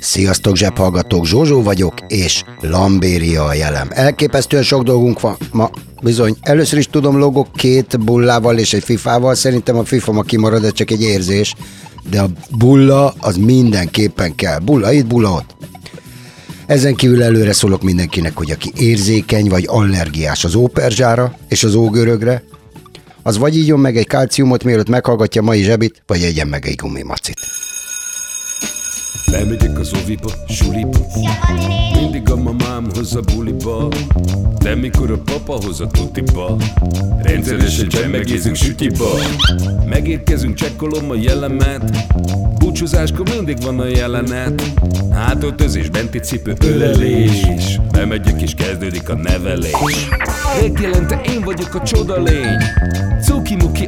Sziasztok, zsebhallgatók, Zsózsó vagyok, és Lambéria a jelem. Elképesztően sok dolgunk van ma. Bizony, először is tudom, logok két bullával és egy fifával. Szerintem a fifa ma kimarad, ez csak egy érzés. De a bulla az mindenképpen kell. Bulla itt, bulla ott. Ezen kívül előre szólok mindenkinek, hogy aki érzékeny vagy allergiás az óperzsára és az ógörögre, az vagy ígyon meg egy kalciumot, mielőtt meghallgatja mai zsebit, vagy egyen meg egy gumimacit. Bemegyek az oviba, suliba Mindig a mamám hoz a buliba. De mikor a papa hoz a tutiba. Rendszeresen csemmegézünk sütiba. Megérkezünk, csekkolom a jellemet. Búcsúzáskor mindig van a jelenet. Hátöltözés, benti cipő, ölelés. Bemegyek és kezdődik a nevelés. Megjelente én vagyok a csoda Cuki-muki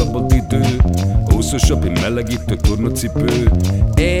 szabad idő Húszosabb, egy melegítő tornacipő. Én,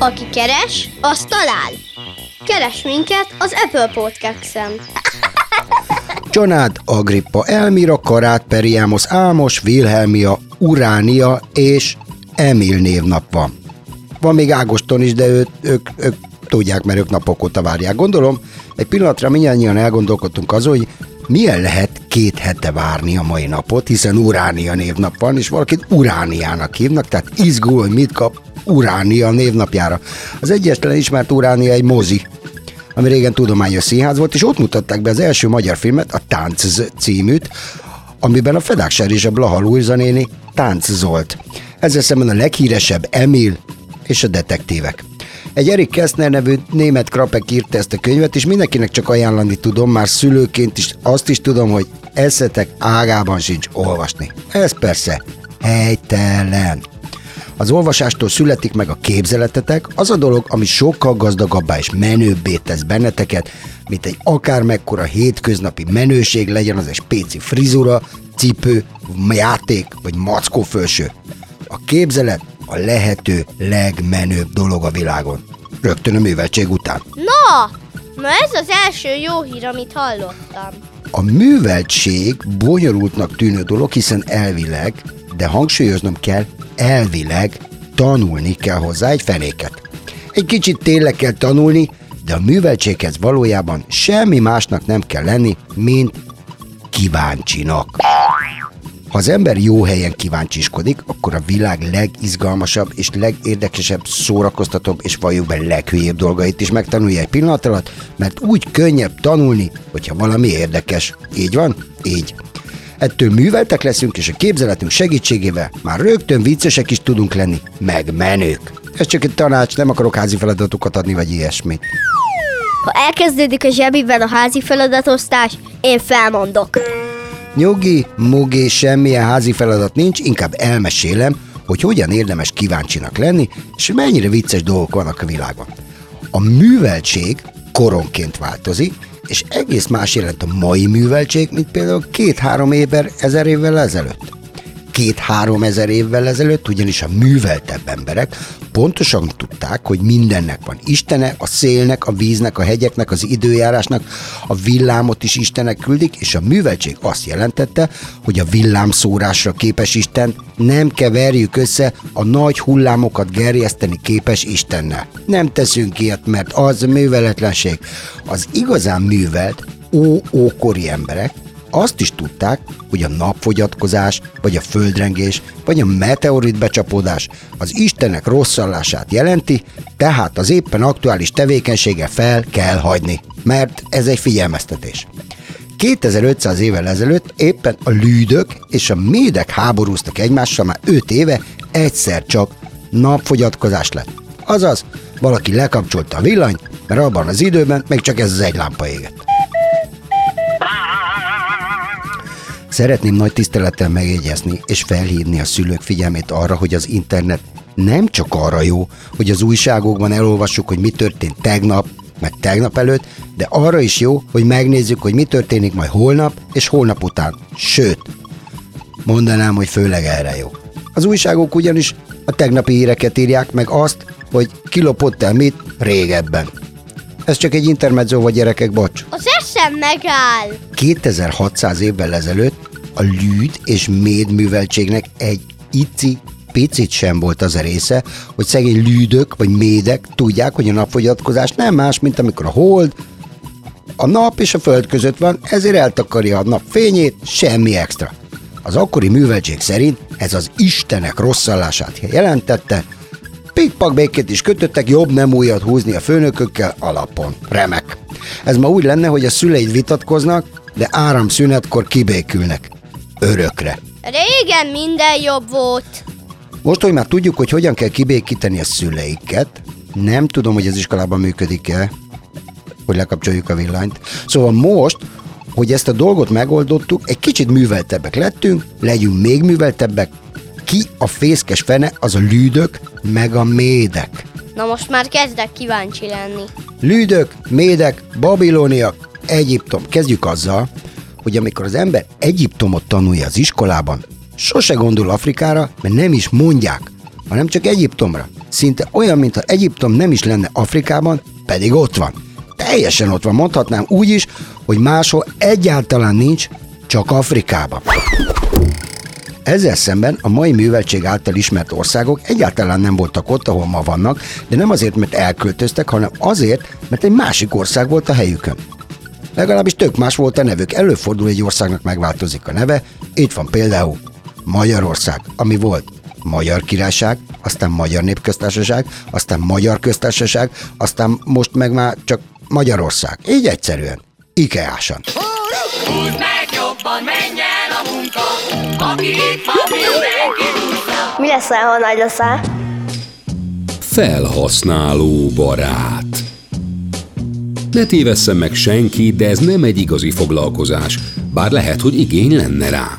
Aki keres, az talál. Keres minket az Apple Podcast-en. Csanád, Agrippa, Elmira, Karát, Periámos, Ámos, Vilhelmia, Uránia és Emil névnap van. Van még Ágoston is, de őt, ők, ők tudják, mert ők napok óta várják. Gondolom, egy pillanatra mindannyian elgondolkodtunk azon, hogy milyen lehet két hete várni a mai napot, hiszen Uránia névnap van, és valakit Urániának hívnak, tehát izgul, hogy mit kap Uránia névnapjára. Az egyetlen ismert Uránia egy mozi, ami régen tudományos színház volt, és ott mutatták be az első magyar filmet, a Tánc címűt, amiben a Fedák Ser és a Blaha Luisa néni táncolt. Ezzel szemben a leghíresebb Emil és a detektívek. Egy Erik Kessner nevű német krapek írta ezt a könyvet, és mindenkinek csak ajánlani tudom, már szülőként is azt is tudom, hogy eszetek ágában sincs olvasni. Ez persze helytelen. Az olvasástól születik meg a képzeletetek, az a dolog, ami sokkal gazdagabbá és menőbbé tesz benneteket, mint egy akár mekkora hétköznapi menőség legyen az egy spéci frizura, cipő, játék vagy mackó fölső. A képzelet a lehető legmenőbb dolog a világon. Rögtön a műveltség után. Na, na ez az első jó hír, amit hallottam. A műveltség bonyolultnak tűnő dolog, hiszen elvileg, de hangsúlyoznom kell, elvileg tanulni kell hozzá egy fenéket. Egy kicsit tényleg kell tanulni, de a műveltséghez valójában semmi másnak nem kell lenni, mint kíváncsinak. Ha az ember jó helyen kíváncsiskodik, akkor a világ legizgalmasabb és legérdekesebb, szórakoztatóbb és be leghülyébb dolgait is megtanulja egy pillanat alatt, mert úgy könnyebb tanulni, hogyha valami érdekes. Így van? Így. Ettől műveltek leszünk, és a képzeletünk segítségével már rögtön viccesek is tudunk lenni, meg menők. Ez csak egy tanács, nem akarok házi feladatokat adni, vagy ilyesmit. Ha elkezdődik a zsebiben a házi feladatosztás, én felmondok. Nyugi, mugi, semmilyen házi feladat nincs, inkább elmesélem, hogy hogyan érdemes kíváncsinak lenni, és mennyire vicces dolgok vannak a világon. A műveltség koronként változik, és egész más jelent a mai műveltség, mint például két-három évvel, ezer évvel ezelőtt. Két-három ezer évvel ezelőtt, ugyanis a műveltebb emberek pontosan tudták, hogy mindennek van Istene, a szélnek, a víznek, a hegyeknek, az időjárásnak, a villámot is Istenek küldik, és a műveltség azt jelentette, hogy a villámszórásra képes Isten nem keverjük össze a nagy hullámokat gerjeszteni képes Istennel. Nem teszünk ilyet, mert az műveletlenség. Az igazán művelt, ó-ókori emberek azt is tudták, hogy a napfogyatkozás, vagy a földrengés, vagy a meteorit becsapódás az Istenek rosszallását jelenti, tehát az éppen aktuális tevékenysége fel kell hagyni, mert ez egy figyelmeztetés. 2500 évvel ezelőtt éppen a lűdök és a médek háborúztak egymással már 5 éve, egyszer csak napfogyatkozás lett. Azaz, valaki lekapcsolta a villanyt, mert abban az időben még csak ez az egy lámpa égett. Szeretném nagy tisztelettel megjegyezni és felhívni a szülők figyelmét arra, hogy az internet nem csak arra jó, hogy az újságokban elolvassuk, hogy mi történt tegnap, meg tegnap előtt, de arra is jó, hogy megnézzük, hogy mi történik majd holnap és holnap után. Sőt, mondanám, hogy főleg erre jó. Az újságok ugyanis a tegnapi híreket írják, meg azt, hogy kilopott el mit régebben. Ez csak egy intermezzo vagy gyerekek, bocs. Az eszem megáll. 2600 évvel ezelőtt a lűd és méd műveltségnek egy ici picit sem volt az a része, hogy szegény lűdök vagy médek tudják, hogy a napfogyatkozás nem más, mint amikor a hold a nap és a föld között van, ezért eltakarja a nap fényét, semmi extra. Az akkori műveltség szerint ez az Istenek rosszallását jelentette, pikpak békét is kötöttek, jobb nem újat húzni a főnökökkel alapon. Remek. Ez ma úgy lenne, hogy a szüleid vitatkoznak, de áramszünetkor kibékülnek. Örökre. Régen minden jobb volt. Most, hogy már tudjuk, hogy hogyan kell kibékíteni a szüleiket, nem tudom, hogy az iskolában működik-e, hogy lekapcsoljuk a villanyt. Szóval most, hogy ezt a dolgot megoldottuk, egy kicsit műveltebbek lettünk, legyünk még műveltebbek, ki a fészkes fene, az a lűdök, meg a médek. Na most már kezdek kíváncsi lenni. Lűdök, médek, babiloniak, Egyiptom. Kezdjük azzal, hogy amikor az ember Egyiptomot tanulja az iskolában, sose gondol Afrikára, mert nem is mondják, hanem csak Egyiptomra. Szinte olyan, mintha Egyiptom nem is lenne Afrikában, pedig ott van. Teljesen ott van, mondhatnám úgy is, hogy máshol egyáltalán nincs, csak Afrikában. Ezzel szemben a mai műveltség által ismert országok egyáltalán nem voltak ott, ahol ma vannak, de nem azért, mert elköltöztek, hanem azért, mert egy másik ország volt a helyükön. Legalábbis tök más volt a nevük. Előfordul egy országnak megváltozik a neve, itt van például Magyarország, ami volt Magyar Királyság, aztán Magyar Népköztársaság, aztán Magyar Köztársaság, aztán most meg már csak Magyarország. Így egyszerűen. Ikeásan. Húzd meg jobban, menj el a munka, aki itt van, mindenki húzza. Mi leszel, ha nagy leszel? Felhasználó barát. Ne tévesszem meg senki, de ez nem egy igazi foglalkozás, bár lehet, hogy igény lenne rá.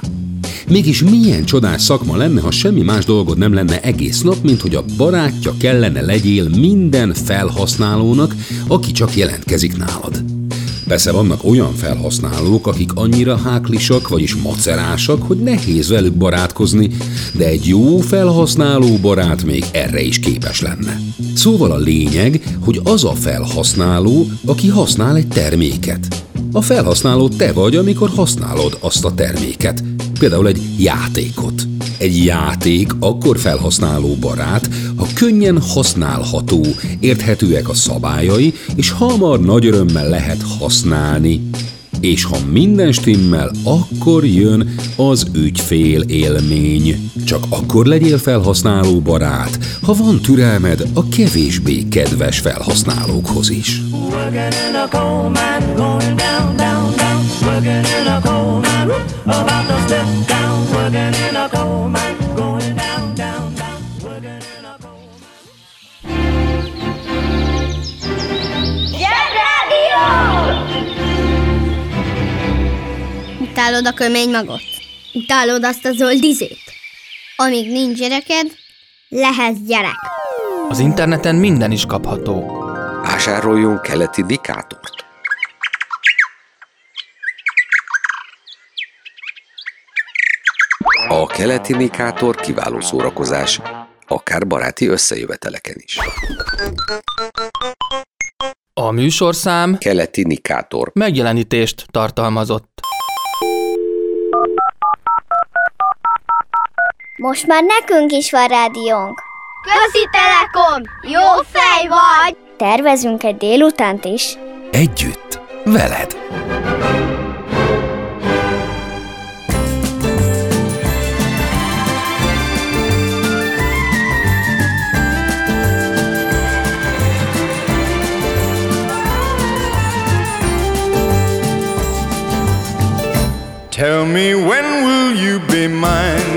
Mégis milyen csodás szakma lenne, ha semmi más dolgod nem lenne egész nap, mint hogy a barátja kellene legyél minden felhasználónak, aki csak jelentkezik nálad. Persze vannak olyan felhasználók, akik annyira háklisak, vagyis macerásak, hogy nehéz velük barátkozni, de egy jó felhasználó barát még erre is képes lenne. Szóval a lényeg, hogy az a felhasználó, aki használ egy terméket. A felhasználó te vagy, amikor használod azt a terméket, például egy játékot. Egy játék akkor felhasználó barát, ha könnyen használható, érthetőek a szabályai, és hamar nagy örömmel lehet használni. És ha minden stimmel, akkor jön az ügyfél élmény. Csak akkor legyél felhasználó barát, ha van türelmed a kevésbé kedves felhasználókhoz is. Working in a coal going down, down, down. Working in a coal mine, whoop, about to step down. Working in a coal mine, going down, down, down. Working in a coal mine. Utálod a kömény magot? Utálod azt a zöld izét? Amíg nincs gyereked, lehetsz gyerek. Az interneten minden is kapható. Vásároljon keleti dikátort. A keleti indikátor kiváló szórakozás, akár baráti összejöveteleken is. A műsorszám Keleti indikátor. megjelenítést tartalmazott. Most már nekünk is van rádiónk. Közi Telekom! Jó fej vagy! Tervezünk egy délutánt is. Együtt, veled. Tell me when will you be mine?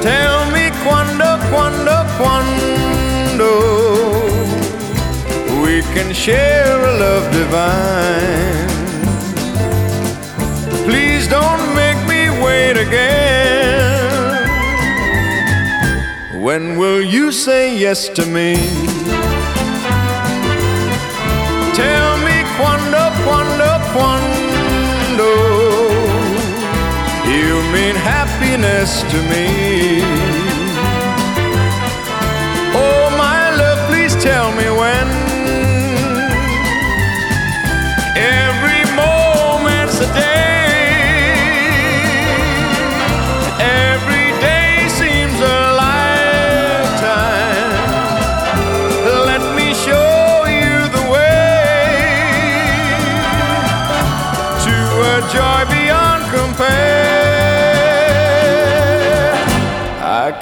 Tell me quando, quando, quando we can share a love divine. Please don't make me wait again. When will you say yes to me? Tell me quando, quando, quando mean happiness to me. Oh, my love, please tell me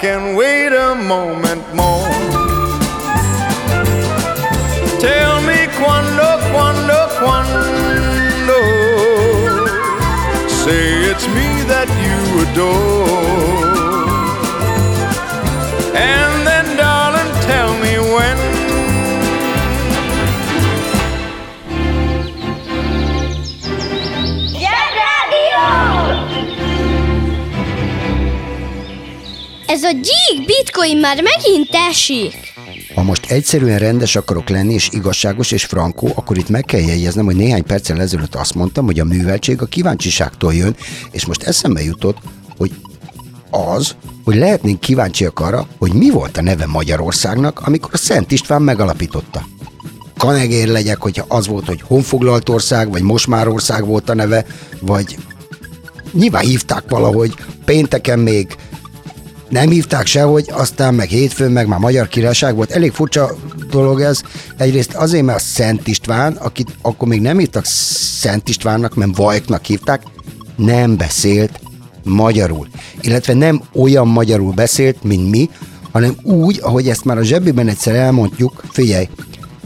can wait a moment more. Tell me quando, quando, quando. Say it's me that you adore. A gyík bitcoin már megint esik. Ha most egyszerűen rendes akarok lenni, és igazságos és frankó, akkor itt meg kell jegyeznem, hogy néhány perccel ezelőtt azt mondtam, hogy a műveltség a kíváncsiságtól jön, és most eszembe jutott, hogy az, hogy lehetnénk kíváncsiak arra, hogy mi volt a neve Magyarországnak, amikor a Szent István megalapította. Kanegér legyek, hogyha az volt, hogy honfoglalt ország, vagy most már ország volt a neve, vagy nyilván hívták valahogy, pénteken még nem hívták sehogy, aztán meg hétfőn meg már Magyar Királyság volt. Elég furcsa dolog ez. Egyrészt azért, mert a Szent István, akit akkor még nem hívtak Szent Istvánnak, mert Vajknak hívták, nem beszélt magyarul. Illetve nem olyan magyarul beszélt, mint mi, hanem úgy, ahogy ezt már a zsebében egyszer elmondjuk, figyelj,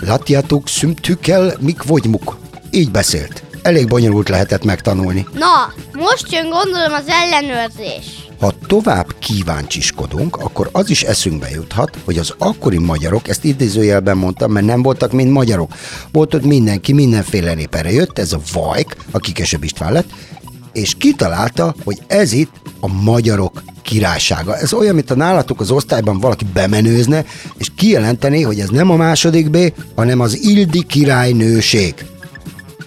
latjatuk szümtükkel, mik vagymuk. Így beszélt. Elég bonyolult lehetett megtanulni. Na, most jön gondolom az ellenőrzés. Ha tovább kíváncsiskodunk, akkor az is eszünkbe juthat, hogy az akkori magyarok, ezt idézőjelben mondtam, mert nem voltak mind magyarok. Volt ott mindenki, mindenféle nép erre jött, ez a Vajk, aki később István lett, és kitalálta, hogy ez itt a magyarok királysága. Ez olyan, mint a nálatok az osztályban valaki bemenőzne, és kijelenteni, hogy ez nem a második B, hanem az Ildi királynőség.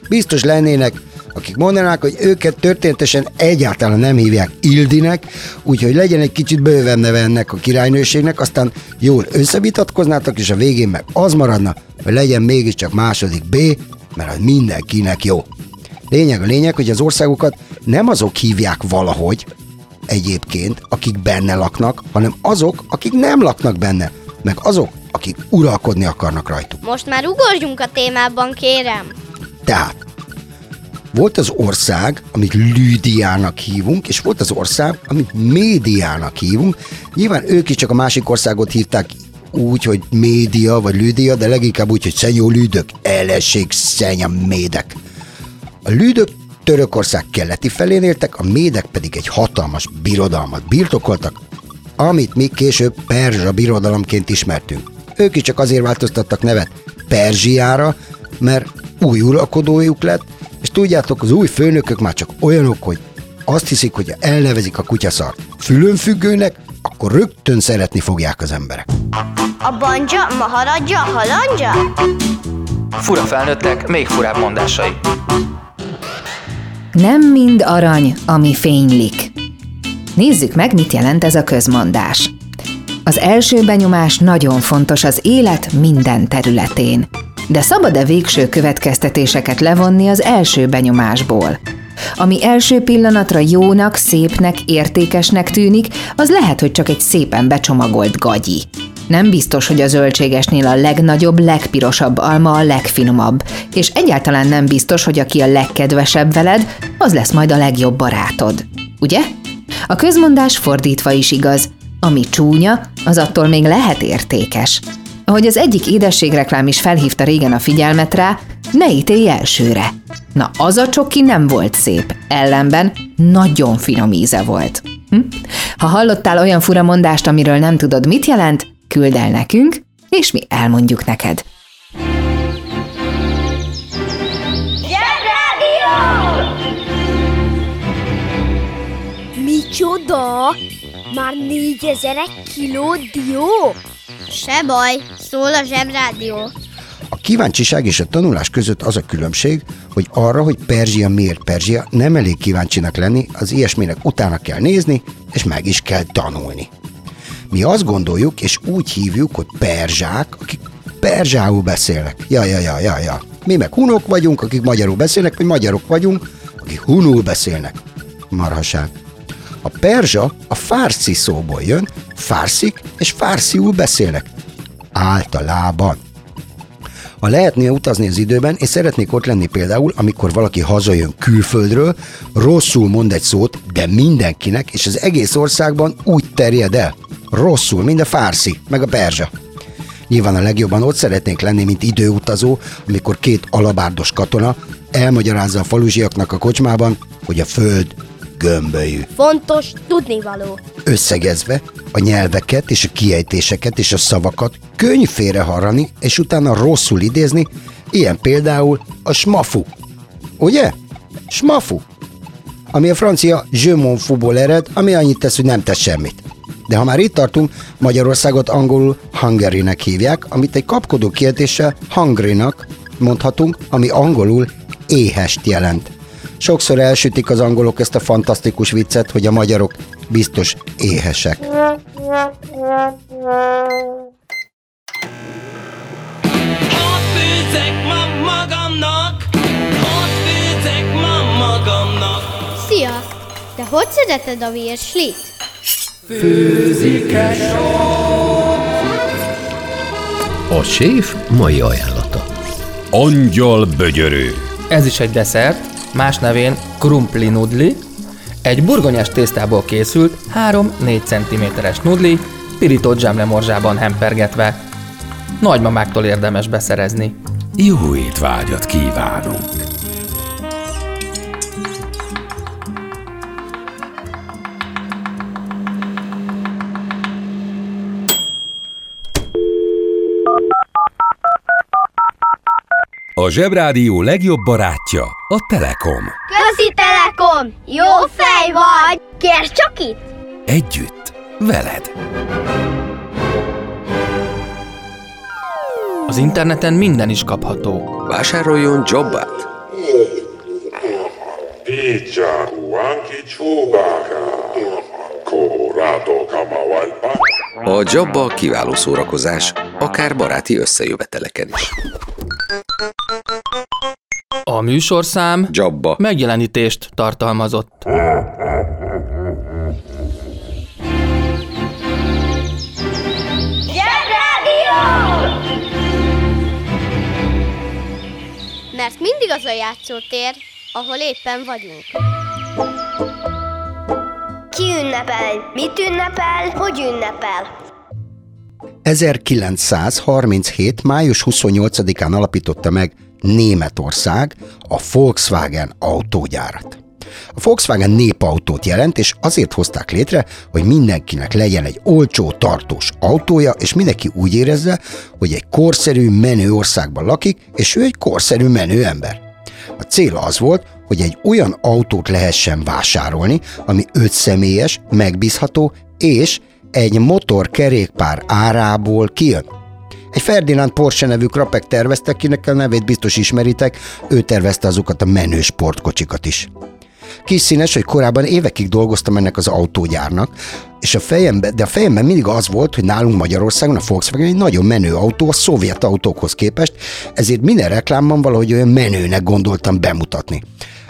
Biztos lennének akik mondanák, hogy őket történetesen egyáltalán nem hívják Ildinek, úgyhogy legyen egy kicsit bővebb neve ennek a királynőségnek, aztán jól összevitatkoznátok, és a végén meg az maradna, hogy legyen mégiscsak második B, mert az mindenkinek jó. Lényeg a lényeg, hogy az országokat nem azok hívják valahogy, egyébként, akik benne laknak, hanem azok, akik nem laknak benne, meg azok, akik uralkodni akarnak rajtuk. Most már ugorjunk a témában, kérem. Tehát volt az ország, amit Lüdiának hívunk, és volt az ország, amit Médiának hívunk. Nyilván ők is csak a másik országot hívták úgy, hogy média vagy Lüdia, de leginkább úgy, hogy szenyó lüdök, eleség szenya médek. A lüdök Törökország keleti felén éltek, a médek pedig egy hatalmas birodalmat birtokoltak, amit mi később Perzsa birodalomként ismertünk. Ők is csak azért változtattak nevet Perzsiára, mert új uralkodójuk lett, és tudjátok, az új főnökök már csak olyanok, hogy azt hiszik, hogy ha elnevezik a kutyaszart fülönfüggőnek, akkor rögtön szeretni fogják az emberek. A banja, maharadja, halandja? Fura felnőttek, még furább mondásai. Nem mind arany, ami fénylik. Nézzük meg, mit jelent ez a közmondás. Az első benyomás nagyon fontos az élet minden területén. De szabad-e végső következtetéseket levonni az első benyomásból? Ami első pillanatra jónak, szépnek, értékesnek tűnik, az lehet, hogy csak egy szépen becsomagolt gagyi. Nem biztos, hogy a zöldségesnél a legnagyobb, legpirosabb alma a legfinomabb, és egyáltalán nem biztos, hogy aki a legkedvesebb veled, az lesz majd a legjobb barátod. Ugye? A közmondás fordítva is igaz. Ami csúnya, az attól még lehet értékes. Ahogy az egyik édességreklám is felhívta régen a figyelmet rá, ne ítélj elsőre. Na, az a csoki nem volt szép, ellenben nagyon finom íze volt. Hm? Ha hallottál olyan furamondást, amiről nem tudod, mit jelent, küld el nekünk, és mi elmondjuk neked. Micsoda? Már négyezer kiló dió? Se baj, szól a zsebrádió. A kíváncsiság és a tanulás között az a különbség, hogy arra, hogy Perzsia miért Perzsia, nem elég kíváncsinak lenni, az ilyesminek utána kell nézni, és meg is kell tanulni. Mi azt gondoljuk, és úgy hívjuk, hogy perzsák, akik perzsául beszélnek. Ja, ja, ja, ja, ja. Mi meg hunok vagyunk, akik magyarul beszélnek, vagy magyarok vagyunk, akik hunul beszélnek. Marhaság. A perzsa a fárszi szóból jön, fárszik és fársziul beszélnek. Általában. Ha lehetné utazni az időben, és szeretnék ott lenni például, amikor valaki hazajön külföldről, rosszul mond egy szót, de mindenkinek, és az egész országban úgy terjed el. Rosszul, mind a fárszi, meg a perzsa. Nyilván a legjobban ott szeretnénk lenni, mint időutazó, amikor két alabárdos katona elmagyarázza a faluzsiaknak a kocsmában, hogy a föld gömbölyű. Fontos tudnivaló. Összegezve a nyelveket és a kiejtéseket és a szavakat könnyű félreharrani, és utána rosszul idézni, ilyen például a smafu. Ugye? Smafu. Ami a francia je m'en fous-ból ered, ami annyit tesz, hogy nem tesz semmit. De ha már itt tartunk, Magyarországot angolul Hungary-nek hívják, amit egy kapkodó kiejtéssel hungry-nak mondhatunk, ami angolul éhest jelent. Sokszor elsütik az angolok ezt a fantasztikus viccet, hogy a magyarok biztos éhesek. Hadd főzzek ma magamnak, ma magamnak. Szia! Te hogy szereted a virslit? A séf mai ajánlata. Angyal bögyörő. Ez is egy desszert, más nevén krumpli nudli. Egy burgonyás tésztából készült 3-4 cm-es nudli, pirított zsámlemorzsában hempergetve. Nagymamáktól érdemes beszerezni. Jó étvágyat kívánunk! A Zsebrádió legjobb barátja a Telekom. Közi Telekom! Jó fej vagy! Kérd csak itt! Együtt, veled. Az interneten minden is kapható. Vásároljon jobbát. Juanki Chubaka. Korato Kamawalpa. A Jabba kiváló szórakozás, akár baráti összejöveteleken is. A műsorszám Jabba megjelenítést tartalmazott. Mert mindig az a játszótér, ahol éppen vagyunk. Ki ünnepel? Mit ünnepel? Hogy ünnepel? 1937. május 28-án alapította meg Németország a Volkswagen autógyárat. A Volkswagen népautót jelent, és azért hozták létre, hogy mindenkinek legyen egy olcsó, tartós autója, és mindenki úgy érezze, hogy egy korszerű, menő országban lakik, és ő egy korszerű, menő ember. A cél az volt, hogy egy olyan autót lehessen vásárolni, ami ötszemélyes, megbízható, és egy motorkerékpár árából kijön. Egy Ferdinand Porsche nevű krapek tervezte, kinek a nevét biztos ismeritek, ő tervezte azokat a menő sportkocsikat is. Kis színes, hogy korábban évekig dolgoztam ennek az autógyárnak, és a fejemben, de a fejemben mindig az volt, hogy nálunk Magyarországon a Volkswagen egy nagyon menő autó a szovjet autókhoz képest, ezért minden reklámban valahogy olyan menőnek gondoltam bemutatni.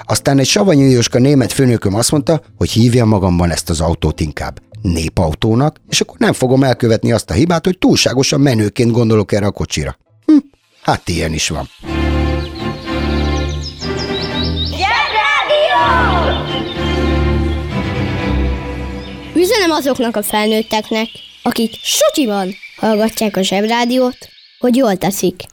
Aztán egy savanyú német főnököm azt mondta, hogy hívja magamban ezt az autót inkább népautónak, és akkor nem fogom elkövetni azt a hibát, hogy túlságosan menőként gondolok erre a kocsira. Hm, hát ilyen is van. Üzenem azoknak a felnőtteknek, akik sutyiban hallgatják a zsebrádiót, hogy jól teszik.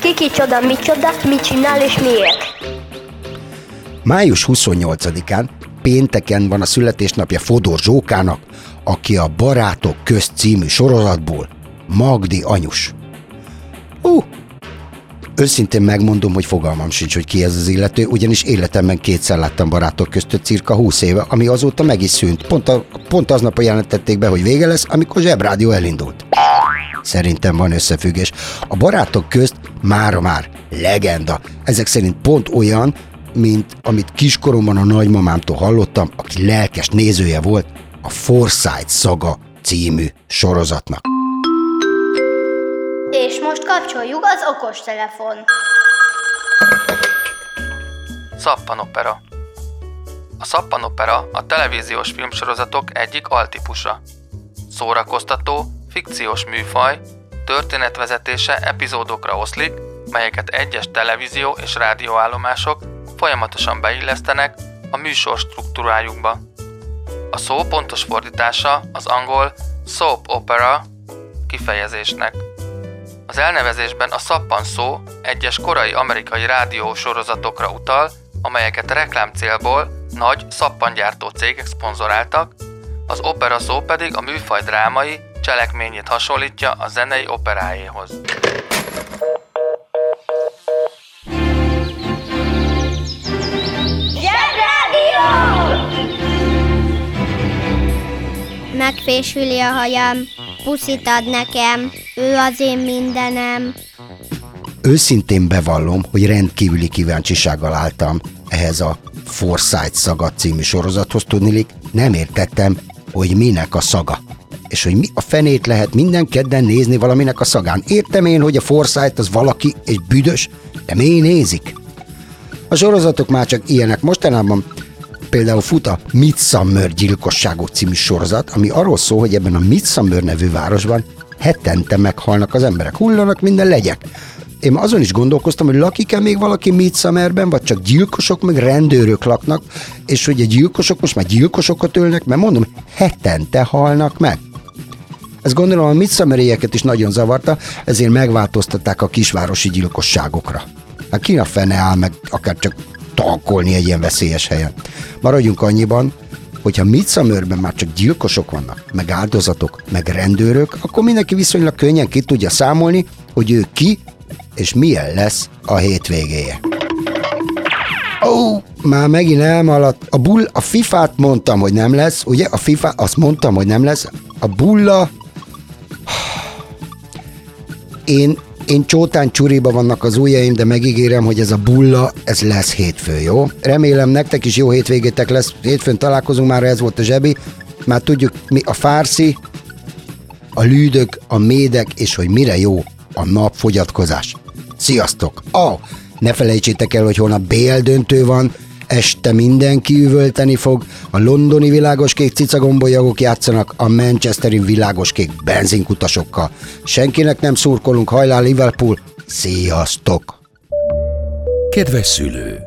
Kiki csoda, mi csoda, mit csinál és miért? Május 28-án pénteken van a születésnapja Fodor Zsókának, aki a Barátok közt című sorozatból Magdi anyus. Ú, őszintén megmondom, hogy fogalmam sincs, hogy ki ez az illető, ugyanis életemben kétszer láttam Barátok között cirka 20 éve, ami azóta meg is szűnt. Pont, a, pont aznap jelentették be, hogy vége lesz, amikor Zsebrádió elindult. Szerintem van összefüggés. A barátok közt mára már legenda. Ezek szerint pont olyan, mint amit kiskoromban a nagymamámtól hallottam, aki lelkes nézője volt a Forsyth Saga című sorozatnak. És most kapcsoljuk az okostelefon. Szappanopera. A szappanopera a televíziós filmsorozatok egyik altípusa. Szórakoztató, fikciós műfaj, történetvezetése epizódokra oszlik, melyeket egyes televízió és rádióállomások folyamatosan beillesztenek a műsor struktúrájukba. A szó pontos fordítása az angol soap opera kifejezésnek. Az elnevezésben a szappan szó egyes korai amerikai rádió sorozatokra utal, amelyeket reklám célból nagy szappangyártó cégek szponzoráltak, az opera szó pedig a műfaj drámai, cselekményét hasonlítja a zenei operájéhoz. Megfésüli a hajam, puszit ad nekem, ő az én mindenem. Őszintén bevallom, hogy rendkívüli kíváncsisággal álltam ehhez a Forsyth Saga című sorozathoz tudnilik, nem értettem, hogy minek a szaga. És hogy mi a fenét lehet minden kedden nézni valaminek a szagán. Értem én, hogy a Forsyth az valaki egy büdös, de mi nézik? A sorozatok már csak ilyenek. Mostanában például fut a Midsummer gyilkosságok című sorozat, ami arról szól, hogy ebben a Midsummer nevű városban hetente meghalnak az emberek, hullanak minden legyek. Én azon is gondolkoztam, hogy lakik-e még valaki Midsummerben, vagy csak gyilkosok, meg rendőrök laknak, és hogy a gyilkosok most már gyilkosokat ölnek, mert mondom, hetente halnak meg. Ezt gondolom a midszummerieket is nagyon zavarta, ezért megváltoztatták a kisvárosi gyilkosságokra. Hát ki a fene áll meg akár csak tankolni egy ilyen veszélyes helyen. Maradjunk annyiban, hogyha Midsummerben már csak gyilkosok vannak, meg áldozatok, meg rendőrök, akkor mindenki viszonylag könnyen ki tudja számolni, hogy ő ki és milyen lesz a hétvégéje. Ó, oh, már megint elmaradt. A, bull, a FIFA-t mondtam, hogy nem lesz, ugye? A FIFA, azt mondtam, hogy nem lesz. A bulla... Én, én csótán csuriba vannak az ujjaim, de megígérem, hogy ez a bulla, ez lesz hétfő, jó? Remélem nektek is jó hétvégétek lesz. Hétfőn találkozunk, már ez volt a zsebi. Már tudjuk, mi a fárszi, a lűdök, a médek, és hogy mire jó a napfogyatkozás. Sziasztok! Oh, ne felejtsétek el, hogy holnap BL döntő van, este mindenki üvölteni fog, a londoni világoskék cicagombolyagok játszanak a manchesteri világoskék benzinkutasokkal. Senkinek nem szurkolunk, hajlá Liverpool, sziasztok! Kedves szülő!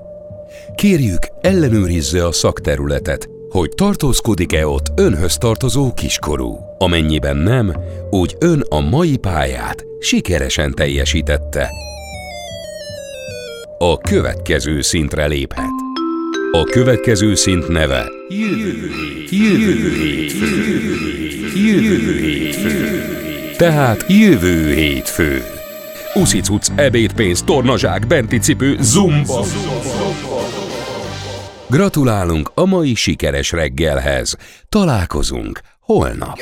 Kérjük, ellenőrizze a szakterületet, hogy tartózkodik-e ott önhöz tartozó kiskorú. Amennyiben nem, úgy ön a mai pályát sikeresen teljesítette. A következő szintre léphet. A következő szint neve Jövő hét, jövő hétfő, jövő hétfő. Tehát jövő hétfő. Uszicuc, ebédpénz, tornazsák, benti cipő, zumba. Gratulálunk a mai sikeres reggelhez. Találkozunk holnap.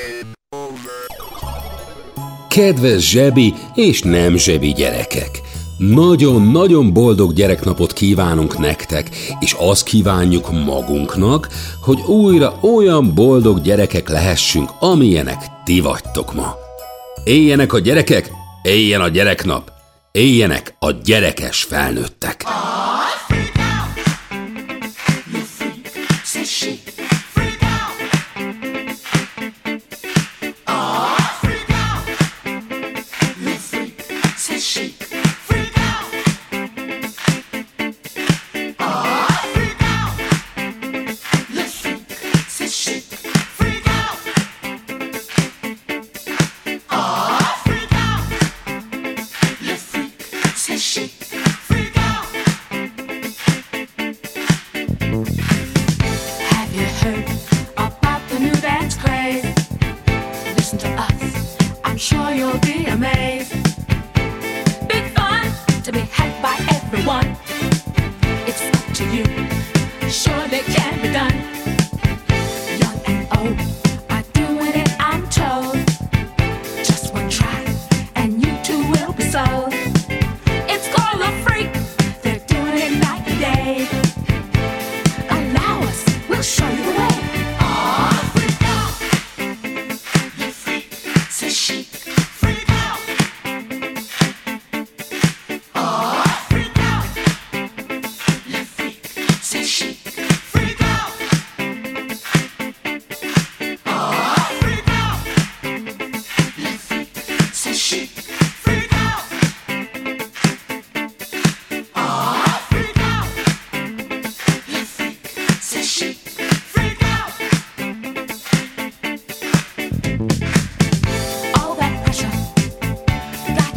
Kedves zsebi és nem zsebi gyerekek! Nagyon-nagyon boldog gyereknapot kívánunk nektek, és azt kívánjuk magunknak, hogy újra olyan boldog gyerekek lehessünk, amilyenek ti vagytok ma. Éljenek a gyerekek, éljen a gyereknap, éljenek a gyerekes felnőttek! Afrika! to you.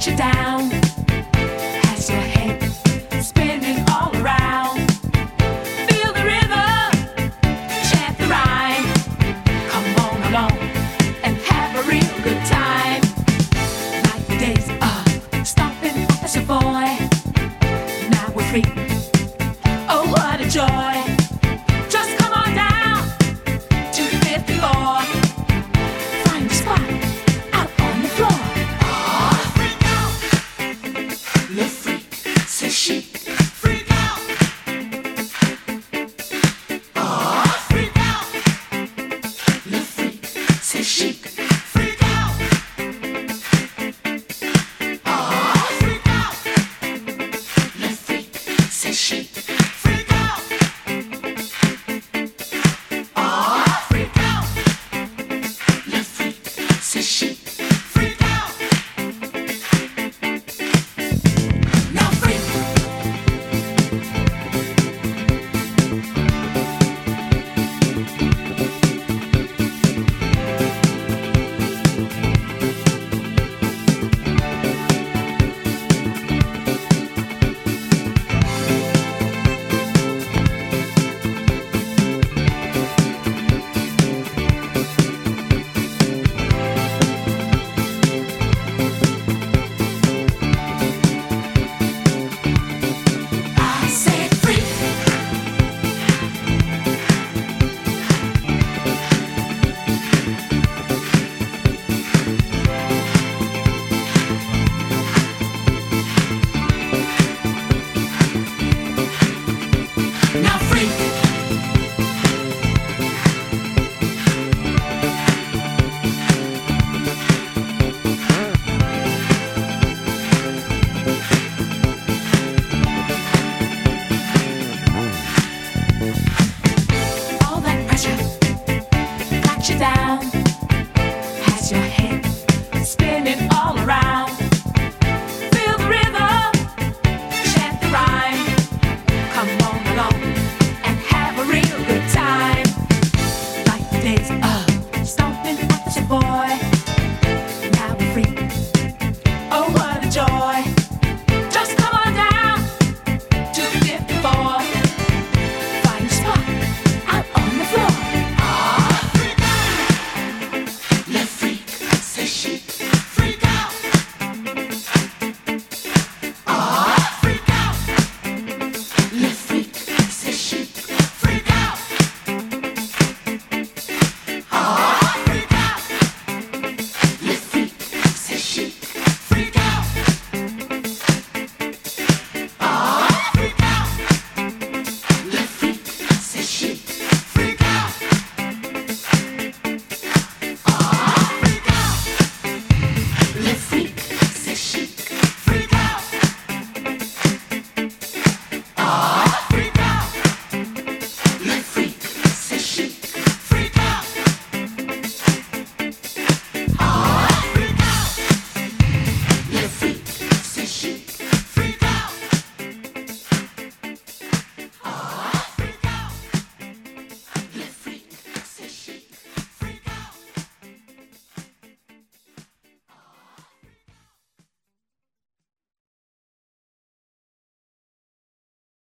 you down.